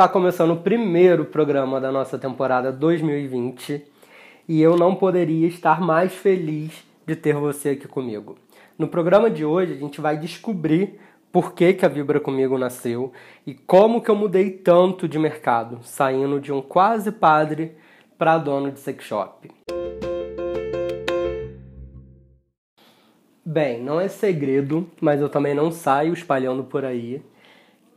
Está começando o primeiro programa da nossa temporada 2020 e eu não poderia estar mais feliz de ter você aqui comigo. No programa de hoje a gente vai descobrir por que, que a Vibra Comigo nasceu e como que eu mudei tanto de mercado, saindo de um quase padre para dono de sex shop. Bem, não é segredo, mas eu também não saio espalhando por aí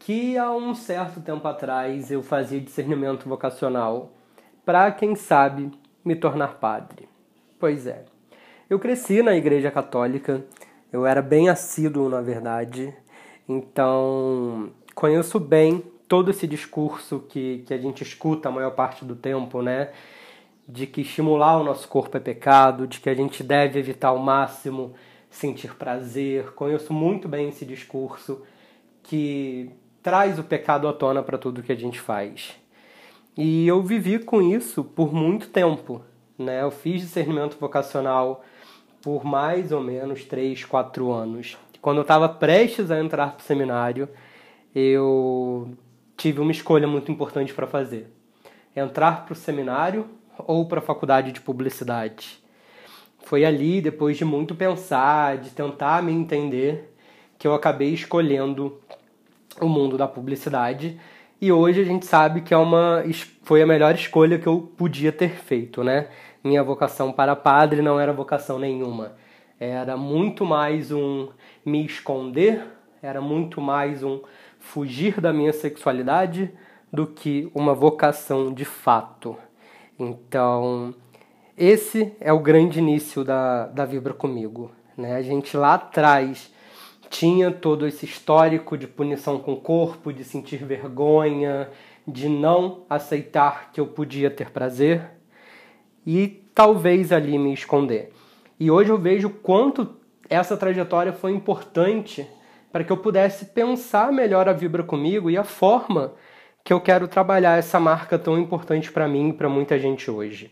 que há um certo tempo atrás eu fazia discernimento vocacional para, quem sabe, me tornar padre. Pois é, eu cresci na Igreja Católica, eu era bem assíduo, na verdade, então conheço bem todo esse discurso que, que a gente escuta a maior parte do tempo, né? De que estimular o nosso corpo é pecado, de que a gente deve evitar ao máximo sentir prazer. Conheço muito bem esse discurso que traz o pecado à tona para tudo que a gente faz. E eu vivi com isso por muito tempo. Né? Eu fiz discernimento vocacional por mais ou menos 3, 4 anos. Quando eu estava prestes a entrar para o seminário, eu tive uma escolha muito importante para fazer: entrar para o seminário ou para a faculdade de publicidade. Foi ali, depois de muito pensar, de tentar me entender, que eu acabei escolhendo o mundo da publicidade. E hoje a gente sabe que é uma, foi a melhor escolha que eu podia ter feito, né? Minha vocação para padre não era vocação nenhuma. Era muito mais um me esconder, era muito mais um fugir da minha sexualidade do que uma vocação de fato. Então, esse é o grande início da, da Vibra Comigo. Né? A gente lá atrás tinha todo esse histórico de punição com o corpo, de sentir vergonha, de não aceitar que eu podia ter prazer e talvez ali me esconder. E hoje eu vejo quanto essa trajetória foi importante para que eu pudesse pensar melhor a Vibra comigo e a forma que eu quero trabalhar essa marca tão importante para mim e para muita gente hoje.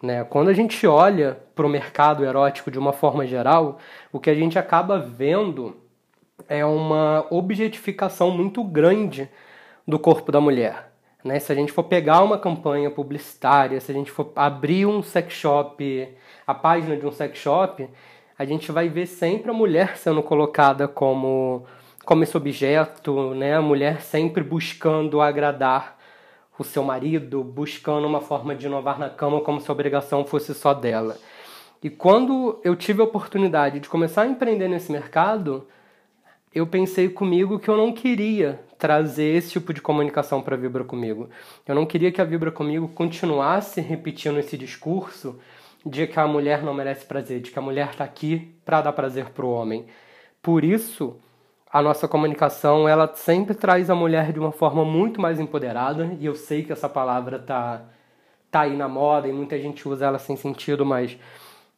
Né? Quando a gente olha para o mercado erótico de uma forma geral, o que a gente acaba vendo é uma objetificação muito grande do corpo da mulher. Né? Se a gente for pegar uma campanha publicitária, se a gente for abrir um sex shop, a página de um sex shop, a gente vai ver sempre a mulher sendo colocada como, como esse objeto, né? a mulher sempre buscando agradar o seu marido, buscando uma forma de inovar na cama como se a obrigação fosse só dela. E quando eu tive a oportunidade de começar a empreender nesse mercado, eu pensei comigo que eu não queria trazer esse tipo de comunicação para a Vibra Comigo. Eu não queria que a Vibra Comigo continuasse repetindo esse discurso de que a mulher não merece prazer, de que a mulher está aqui para dar prazer para o homem. Por isso, a nossa comunicação ela sempre traz a mulher de uma forma muito mais empoderada, e eu sei que essa palavra tá, tá aí na moda e muita gente usa ela sem sentido, mas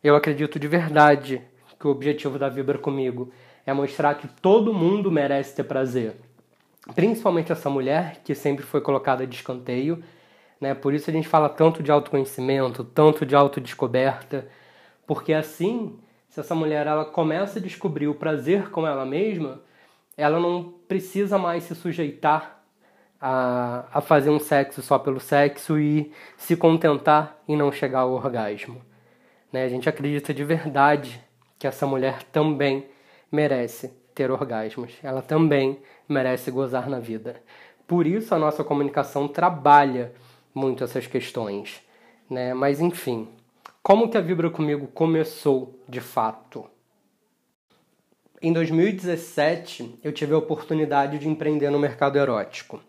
eu acredito de verdade que o objetivo da Vibra Comigo é mostrar que todo mundo merece ter prazer. Principalmente essa mulher que sempre foi colocada de escanteio, né? Por isso a gente fala tanto de autoconhecimento, tanto de autodescoberta, porque assim, se essa mulher ela começa a descobrir o prazer com ela mesma, ela não precisa mais se sujeitar a, a fazer um sexo só pelo sexo e se contentar em não chegar ao orgasmo. Né? A gente acredita de verdade que essa mulher também merece ter orgasmos, ela também merece gozar na vida. Por isso a nossa comunicação trabalha muito essas questões, né? Mas enfim, como que a Vibra comigo começou de fato? Em 2017, eu tive a oportunidade de empreender no mercado erótico.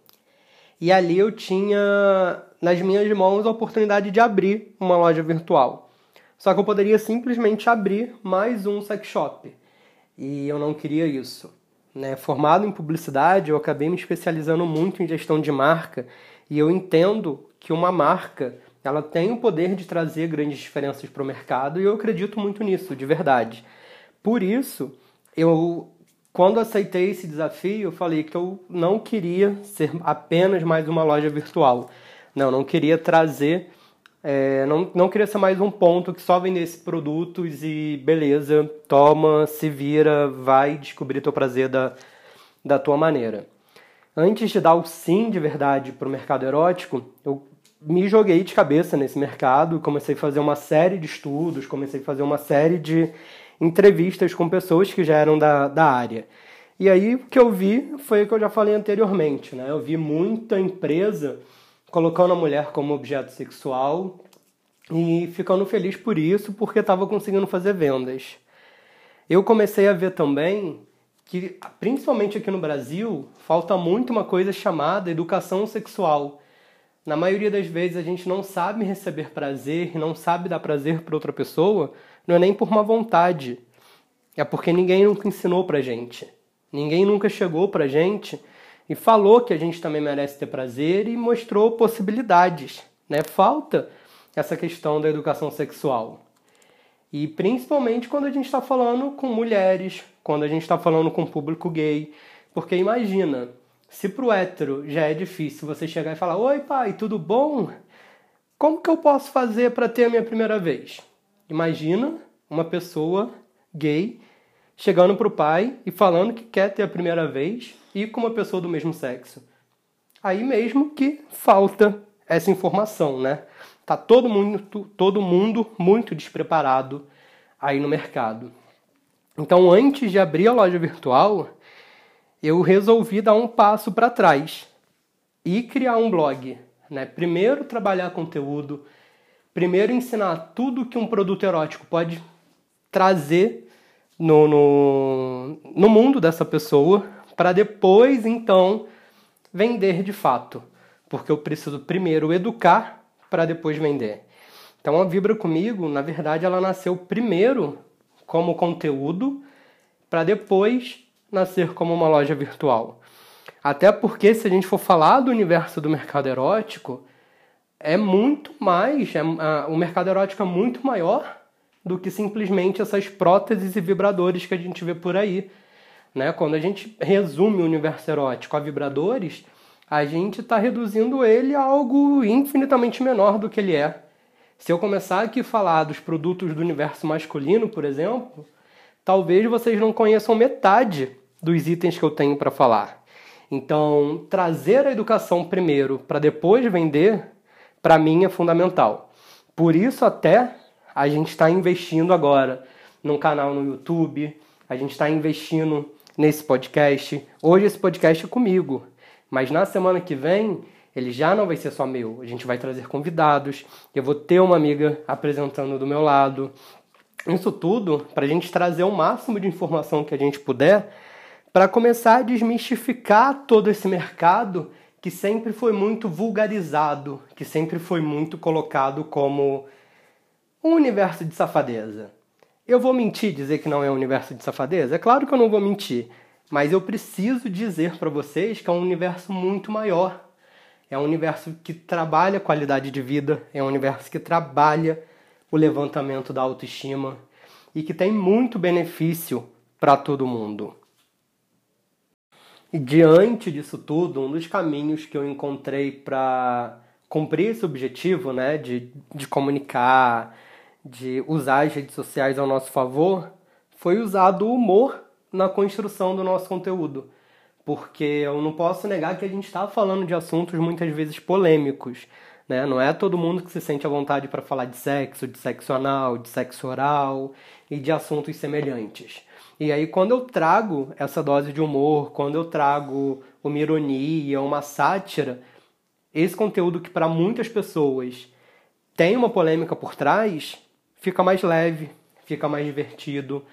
E ali eu tinha nas minhas mãos a oportunidade de abrir uma loja virtual. Só que eu poderia simplesmente abrir mais um sex shop e eu não queria isso. Né? Formado em publicidade, eu acabei me especializando muito em gestão de marca e eu entendo que uma marca ela tem o poder de trazer grandes diferenças para o mercado e eu acredito muito nisso, de verdade. Por isso, eu quando aceitei esse desafio, eu falei que eu não queria ser apenas mais uma loja virtual. Não, não queria trazer é, não, não queria ser mais um ponto que só vendesse produtos e beleza, toma, se vira, vai descobrir teu prazer da, da tua maneira. antes de dar o sim de verdade para o mercado erótico, eu me joguei de cabeça nesse mercado, comecei a fazer uma série de estudos, comecei a fazer uma série de entrevistas com pessoas que já eram da, da área. E aí o que eu vi foi o que eu já falei anteriormente, né? Eu vi muita empresa colocando a mulher como objeto sexual e ficando feliz por isso, porque estava conseguindo fazer vendas. Eu comecei a ver também que, principalmente aqui no Brasil, falta muito uma coisa chamada educação sexual. Na maioria das vezes a gente não sabe receber prazer, não sabe dar prazer para outra pessoa, não é nem por uma vontade, é porque ninguém nunca ensinou pra gente. Ninguém nunca chegou pra gente e falou que a gente também merece ter prazer e mostrou possibilidades, né? Falta essa questão da educação sexual. E principalmente quando a gente está falando com mulheres, quando a gente está falando com público gay. Porque imagina, se pro hétero já é difícil você chegar e falar: Oi, pai, tudo bom? Como que eu posso fazer para ter a minha primeira vez? Imagina uma pessoa gay chegando pro pai e falando que quer ter a primeira vez e com uma pessoa do mesmo sexo. Aí mesmo que falta essa informação, né? Tá todo mundo, todo mundo muito despreparado aí no mercado. Então, antes de abrir a loja virtual, eu resolvi dar um passo para trás e criar um blog. Né? Primeiro, trabalhar conteúdo, primeiro, ensinar tudo que um produto erótico pode trazer no, no, no mundo dessa pessoa, para depois, então, vender de fato. Porque eu preciso primeiro educar para depois vender. Então a Vibra Comigo, na verdade, ela nasceu primeiro como conteúdo para depois nascer como uma loja virtual. Até porque se a gente for falar do universo do mercado erótico, é muito mais, é, a, o mercado erótico é muito maior do que simplesmente essas próteses e vibradores que a gente vê por aí. Né? Quando a gente resume o universo erótico a vibradores, a gente está reduzindo ele a algo infinitamente menor do que ele é. Se eu começar aqui a falar dos produtos do universo masculino, por exemplo, talvez vocês não conheçam metade dos itens que eu tenho para falar. Então, trazer a educação primeiro para depois vender, para mim é fundamental. Por isso, até a gente está investindo agora num canal no YouTube, a gente está investindo nesse podcast. Hoje, esse podcast é comigo. Mas na semana que vem, ele já não vai ser só meu. A gente vai trazer convidados, eu vou ter uma amiga apresentando do meu lado. Isso tudo para a gente trazer o máximo de informação que a gente puder para começar a desmistificar todo esse mercado que sempre foi muito vulgarizado, que sempre foi muito colocado como um universo de safadeza. Eu vou mentir dizer que não é um universo de safadeza? É claro que eu não vou mentir. Mas eu preciso dizer para vocês que é um universo muito maior. É um universo que trabalha qualidade de vida, é um universo que trabalha o levantamento da autoestima e que tem muito benefício para todo mundo. E diante disso tudo, um dos caminhos que eu encontrei para cumprir esse objetivo, né, de, de comunicar, de usar as redes sociais ao nosso favor, foi usar do humor na construção do nosso conteúdo. Porque eu não posso negar que a gente está falando de assuntos muitas vezes polêmicos. Né? Não é todo mundo que se sente à vontade para falar de sexo, de sexo anal, de sexo oral e de assuntos semelhantes. E aí, quando eu trago essa dose de humor, quando eu trago uma ironia, uma sátira, esse conteúdo que para muitas pessoas tem uma polêmica por trás, fica mais leve, fica mais divertido,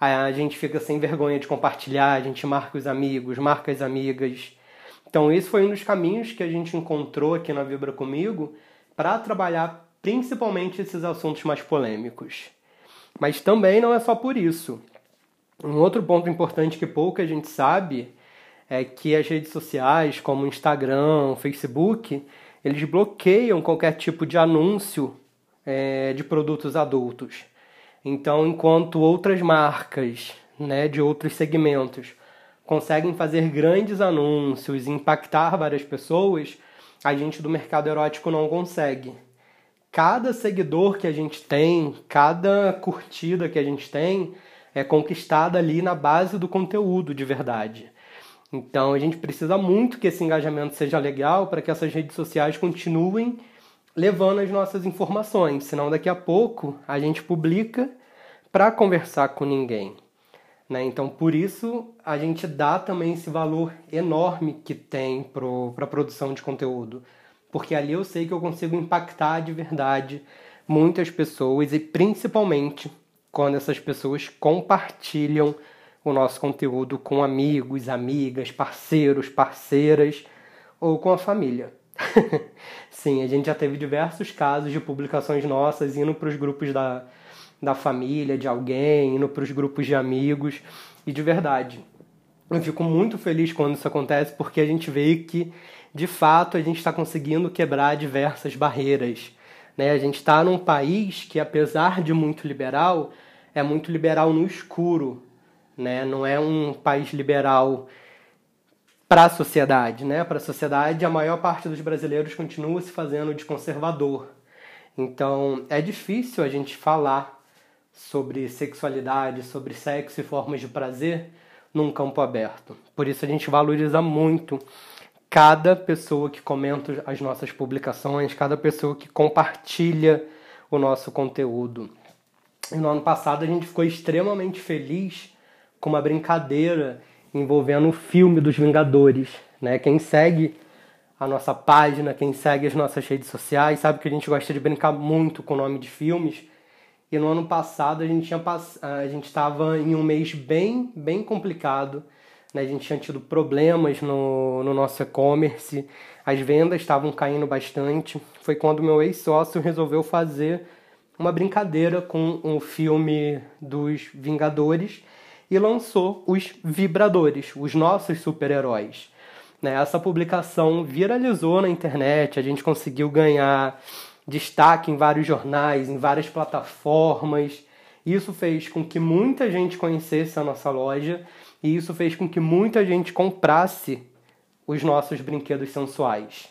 a gente fica sem vergonha de compartilhar, a gente marca os amigos, marca as amigas. Então, esse foi um dos caminhos que a gente encontrou aqui na Vibra Comigo para trabalhar principalmente esses assuntos mais polêmicos. Mas também não é só por isso. Um outro ponto importante que pouca gente sabe é que as redes sociais, como Instagram, Facebook, eles bloqueiam qualquer tipo de anúncio é, de produtos adultos. Então, enquanto outras marcas né, de outros segmentos conseguem fazer grandes anúncios e impactar várias pessoas, a gente do mercado erótico não consegue. Cada seguidor que a gente tem, cada curtida que a gente tem, é conquistada ali na base do conteúdo de verdade. Então a gente precisa muito que esse engajamento seja legal para que essas redes sociais continuem levando as nossas informações, senão daqui a pouco a gente publica para conversar com ninguém. Né? Então, por isso, a gente dá também esse valor enorme que tem para a produção de conteúdo. Porque ali eu sei que eu consigo impactar de verdade muitas pessoas e principalmente quando essas pessoas compartilham o nosso conteúdo com amigos, amigas, parceiros, parceiras ou com a família. Sim, a gente já teve diversos casos de publicações nossas indo para os grupos da, da família, de alguém, indo para os grupos de amigos. E de verdade, eu fico muito feliz quando isso acontece porque a gente vê que, de fato, a gente está conseguindo quebrar diversas barreiras. Né? A gente está num país que, apesar de muito liberal, é muito liberal no escuro. Né? Não é um país liberal para a sociedade, né? Para a sociedade, a maior parte dos brasileiros continua se fazendo de conservador. Então, é difícil a gente falar sobre sexualidade, sobre sexo e formas de prazer num campo aberto. Por isso a gente valoriza muito cada pessoa que comenta as nossas publicações, cada pessoa que compartilha o nosso conteúdo. E no ano passado a gente ficou extremamente feliz com uma brincadeira envolvendo o filme dos Vingadores. Né? Quem segue a nossa página, quem segue as nossas redes sociais, sabe que a gente gosta de brincar muito com o nome de filmes. E no ano passado a gente tinha a gente estava em um mês bem bem complicado. Né? A gente tinha tido problemas no, no nosso e-commerce, as vendas estavam caindo bastante. Foi quando meu ex-sócio resolveu fazer uma brincadeira com o filme dos Vingadores e lançou os vibradores, os nossos super-heróis. Né? Essa publicação viralizou na internet, a gente conseguiu ganhar destaque em vários jornais, em várias plataformas. Isso fez com que muita gente conhecesse a nossa loja e isso fez com que muita gente comprasse os nossos brinquedos sensuais.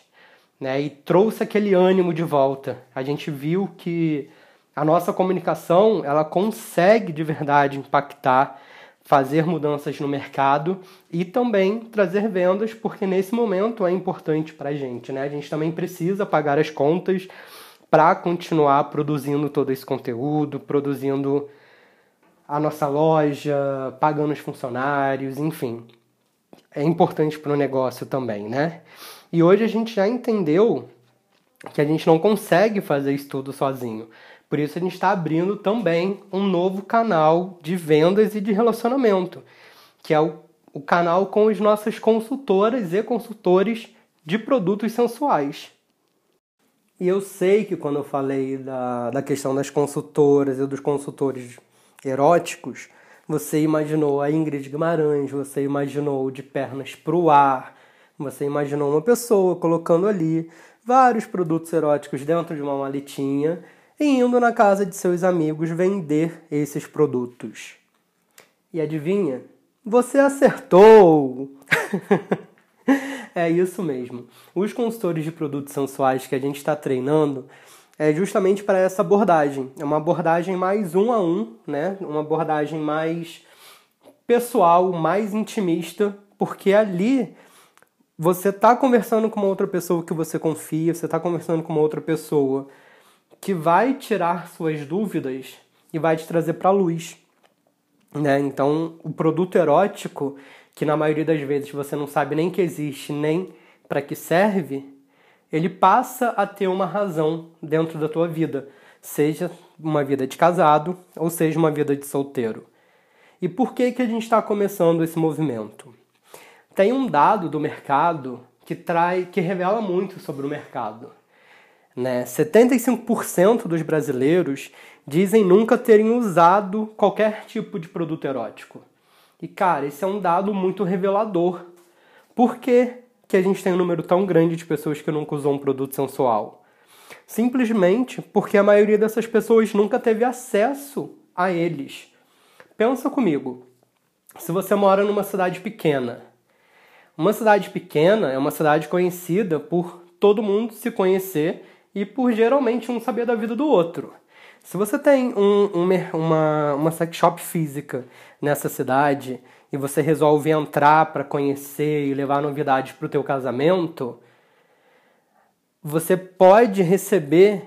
Né? E trouxe aquele ânimo de volta. A gente viu que a nossa comunicação ela consegue de verdade impactar fazer mudanças no mercado e também trazer vendas, porque nesse momento é importante para a gente. Né? A gente também precisa pagar as contas para continuar produzindo todo esse conteúdo, produzindo a nossa loja, pagando os funcionários, enfim. É importante para o negócio também, né? E hoje a gente já entendeu que a gente não consegue fazer isso tudo sozinho. Por isso a gente está abrindo também um novo canal de vendas e de relacionamento, que é o, o canal com as nossas consultoras e consultores de produtos sensuais. E eu sei que quando eu falei da, da questão das consultoras e dos consultores eróticos, você imaginou a Ingrid Guimarães, você imaginou de pernas para o ar, você imaginou uma pessoa colocando ali vários produtos eróticos dentro de uma maletinha e indo na casa de seus amigos vender esses produtos. E adivinha? Você acertou! é isso mesmo. Os consultores de produtos sensuais que a gente está treinando é justamente para essa abordagem. É uma abordagem mais um a um, né? Uma abordagem mais pessoal, mais intimista, porque ali você está conversando com uma outra pessoa que você confia, você está conversando com uma outra pessoa que vai tirar suas dúvidas e vai te trazer para a luz. Né? Então, o produto erótico, que na maioria das vezes você não sabe nem que existe, nem para que serve, ele passa a ter uma razão dentro da tua vida, seja uma vida de casado ou seja uma vida de solteiro. E por que, que a gente está começando esse movimento? Tem um dado do mercado que trai, que revela muito sobre o mercado. Né? 75% dos brasileiros dizem nunca terem usado qualquer tipo de produto erótico. E cara, esse é um dado muito revelador. Por que, que a gente tem um número tão grande de pessoas que nunca usou um produto sensual? Simplesmente porque a maioria dessas pessoas nunca teve acesso a eles. Pensa comigo. Se você mora numa cidade pequena, uma cidade pequena é uma cidade conhecida por todo mundo se conhecer e por geralmente um saber da vida do outro. Se você tem um, um, uma, uma sex shop física nessa cidade e você resolve entrar para conhecer e levar novidades para o teu casamento, você pode receber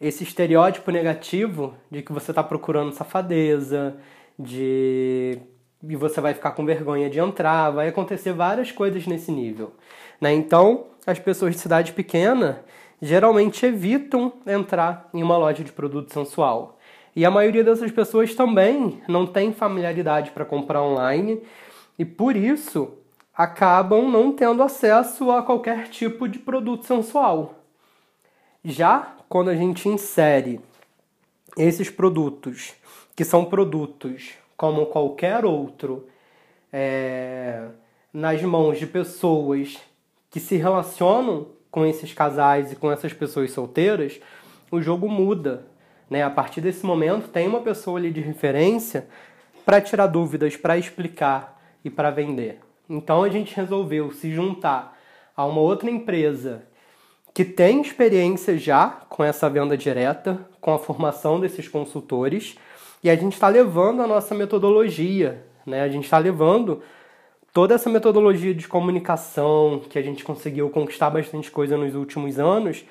esse estereótipo negativo de que você está procurando safadeza, de e você vai ficar com vergonha de entrar, vai acontecer várias coisas nesse nível. Né? Então, as pessoas de cidade pequena geralmente evitam entrar em uma loja de produto sensual. E a maioria dessas pessoas também não tem familiaridade para comprar online e por isso acabam não tendo acesso a qualquer tipo de produto sensual. Já quando a gente insere esses produtos, que são produtos como qualquer outro, é, nas mãos de pessoas que se relacionam com esses casais e com essas pessoas solteiras, o jogo muda. Né? A partir desse momento, tem uma pessoa ali de referência para tirar dúvidas, para explicar e para vender. Então a gente resolveu se juntar a uma outra empresa que tem experiência já com essa venda direta, com a formação desses consultores e a gente está levando a nossa metodologia, né? A gente está levando toda essa metodologia de comunicação que a gente conseguiu conquistar bastante coisa nos últimos anos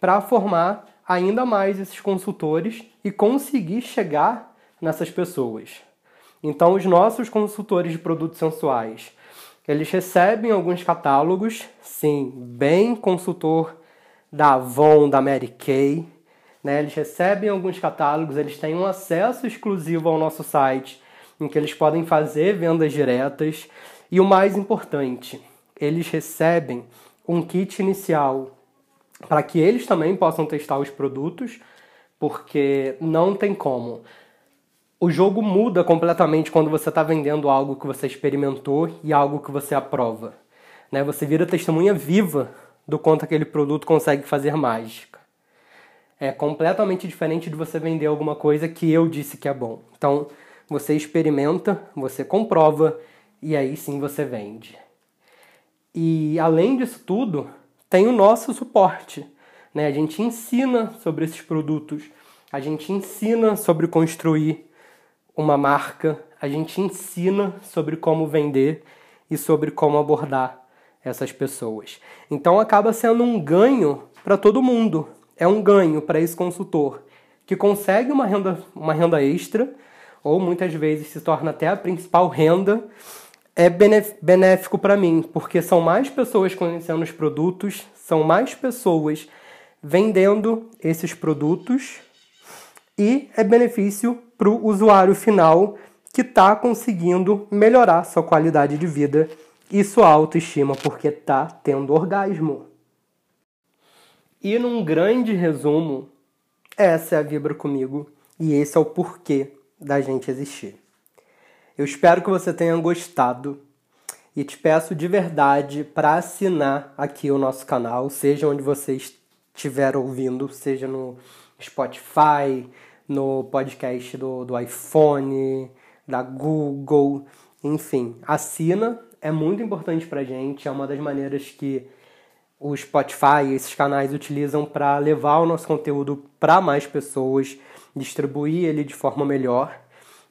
para formar ainda mais esses consultores e conseguir chegar nessas pessoas. Então, os nossos consultores de produtos sensuais, eles recebem alguns catálogos, sim, bem consultor da Avon, da Mary Kay, né? Eles recebem alguns catálogos, eles têm um acesso exclusivo ao nosso site, em que eles podem fazer vendas diretas. E o mais importante, eles recebem um kit inicial para que eles também possam testar os produtos, porque não tem como. O jogo muda completamente quando você está vendendo algo que você experimentou e algo que você aprova. Né? Você vira testemunha viva do quanto aquele produto consegue fazer mágica é completamente diferente de você vender alguma coisa que eu disse que é bom. Então, você experimenta, você comprova e aí sim você vende. E além disso tudo, tem o nosso suporte. Né? A gente ensina sobre esses produtos, a gente ensina sobre construir uma marca, a gente ensina sobre como vender e sobre como abordar essas pessoas. Então acaba sendo um ganho para todo mundo, é um ganho para esse consultor que consegue uma renda, uma renda extra, ou muitas vezes se torna até a principal renda, é benéfico para mim, porque são mais pessoas conhecendo os produtos, são mais pessoas vendendo esses produtos e é benefício para o usuário final que está conseguindo melhorar sua qualidade de vida e sua autoestima porque está tendo orgasmo. E num grande resumo, essa é a Vibra Comigo e esse é o porquê da gente existir. Eu espero que você tenha gostado e te peço de verdade para assinar aqui o nosso canal, seja onde você estiver ouvindo, seja no Spotify, no podcast do, do iPhone, da Google, enfim, assina, é muito importante para gente, é uma das maneiras que o Spotify, esses canais utilizam para levar o nosso conteúdo para mais pessoas, distribuir ele de forma melhor.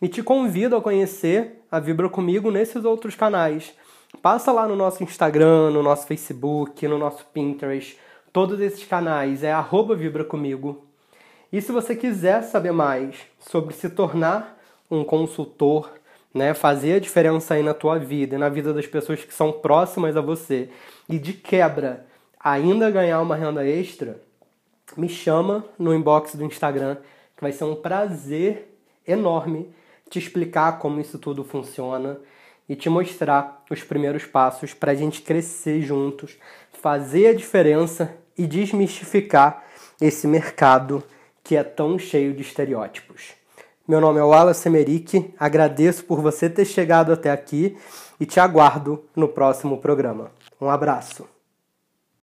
E te convido a conhecer a Vibra comigo nesses outros canais. Passa lá no nosso Instagram, no nosso Facebook, no nosso Pinterest. Todos esses canais é arroba Vibra comigo. E se você quiser saber mais sobre se tornar um consultor, né, fazer a diferença aí na tua vida e na vida das pessoas que são próximas a você, e de quebra ainda ganhar uma renda extra, me chama no inbox do Instagram, que vai ser um prazer enorme te explicar como isso tudo funciona e te mostrar os primeiros passos para a gente crescer juntos, fazer a diferença e desmistificar esse mercado que é tão cheio de estereótipos. Meu nome é Wallace Emerick, agradeço por você ter chegado até aqui e te aguardo no próximo programa. Um abraço.